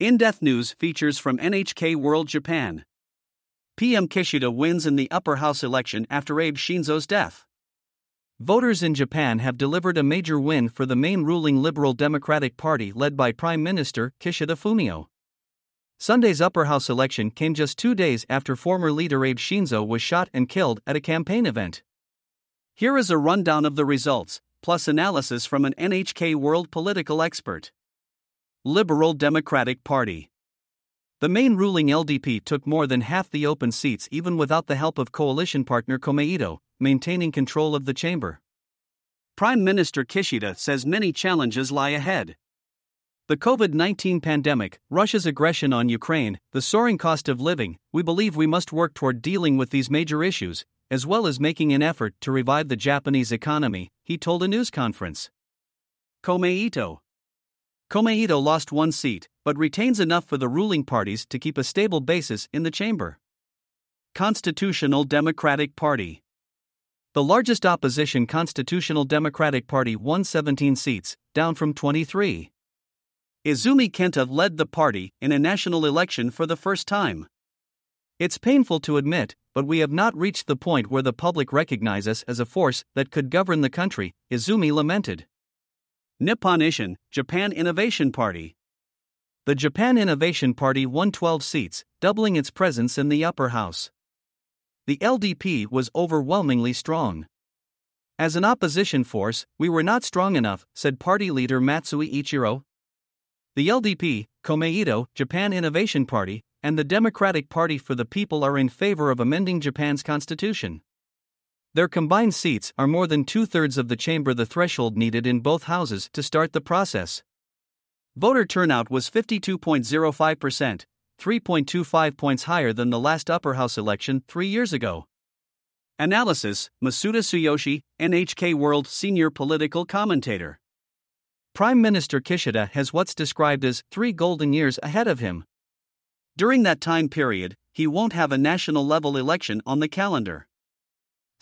In Depth News features from NHK World Japan. PM Kishida wins in the upper house election after Abe Shinzo's death. Voters in Japan have delivered a major win for the main ruling Liberal Democratic Party led by Prime Minister Kishida Fumio. Sunday's upper house election came just two days after former leader Abe Shinzo was shot and killed at a campaign event. Here is a rundown of the results, plus analysis from an NHK World political expert. Liberal Democratic Party. The main ruling LDP took more than half the open seats even without the help of coalition partner Komeito, maintaining control of the chamber. Prime Minister Kishida says many challenges lie ahead. The COVID 19 pandemic, Russia's aggression on Ukraine, the soaring cost of living, we believe we must work toward dealing with these major issues, as well as making an effort to revive the Japanese economy, he told a news conference. Komeito Komeito lost one seat, but retains enough for the ruling parties to keep a stable basis in the chamber. Constitutional Democratic Party The largest opposition Constitutional Democratic Party won 17 seats, down from 23. Izumi Kenta led the party in a national election for the first time. It's painful to admit, but we have not reached the point where the public recognize us as a force that could govern the country, Izumi lamented. Nippon Ishin, Japan Innovation Party. The Japan Innovation Party won 12 seats, doubling its presence in the upper house. The LDP was overwhelmingly strong. As an opposition force, we were not strong enough, said party leader Matsui Ichiro, the LDP, Komeito, Japan Innovation Party, and the Democratic Party for the People are in favor of amending Japan's constitution. Their combined seats are more than two thirds of the chamber, the threshold needed in both houses to start the process. Voter turnout was 52.05%, 3.25 points higher than the last upper house election three years ago. Analysis Masuda Tsuyoshi, NHK World Senior Political Commentator. Prime Minister Kishida has what's described as three golden years ahead of him. During that time period, he won't have a national level election on the calendar.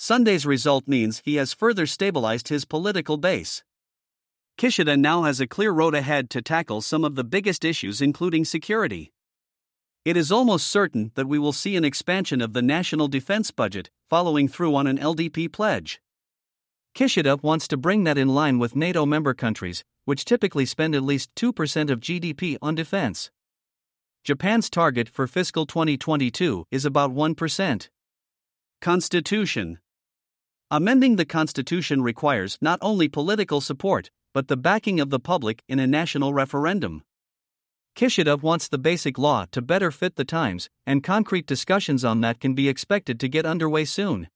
Sunday's result means he has further stabilized his political base. Kishida now has a clear road ahead to tackle some of the biggest issues, including security. It is almost certain that we will see an expansion of the national defense budget, following through on an LDP pledge. Kishida wants to bring that in line with NATO member countries, which typically spend at least 2% of GDP on defense. Japan's target for fiscal 2022 is about 1%. Constitution Amending the Constitution requires not only political support, but the backing of the public in a national referendum. Kishida wants the basic law to better fit the times, and concrete discussions on that can be expected to get underway soon.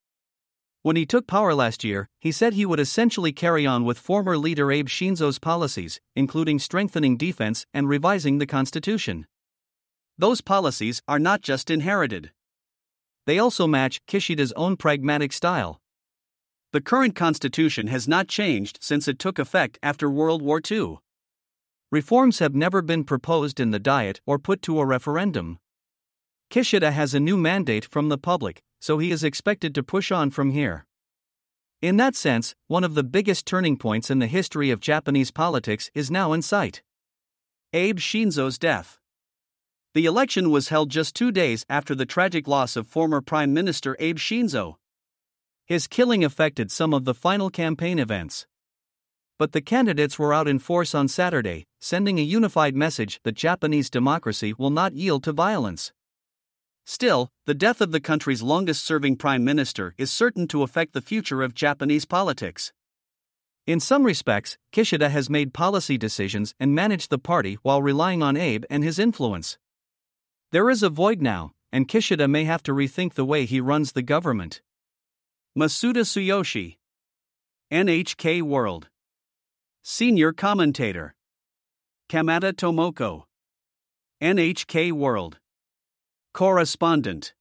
When he took power last year, he said he would essentially carry on with former leader Abe Shinzo's policies, including strengthening defense and revising the Constitution. Those policies are not just inherited, they also match Kishida's own pragmatic style. The current Constitution has not changed since it took effect after World War II. Reforms have never been proposed in the Diet or put to a referendum. Kishida has a new mandate from the public, so he is expected to push on from here. In that sense, one of the biggest turning points in the history of Japanese politics is now in sight. Abe Shinzo's death. The election was held just two days after the tragic loss of former Prime Minister Abe Shinzo. His killing affected some of the final campaign events. But the candidates were out in force on Saturday, sending a unified message that Japanese democracy will not yield to violence. Still, the death of the country's longest serving prime minister is certain to affect the future of Japanese politics. In some respects, Kishida has made policy decisions and managed the party while relying on Abe and his influence. There is a void now, and Kishida may have to rethink the way he runs the government. Masuda Tsuyoshi, NHK World. Senior Commentator. Kamada Tomoko, NHK World. Correspondent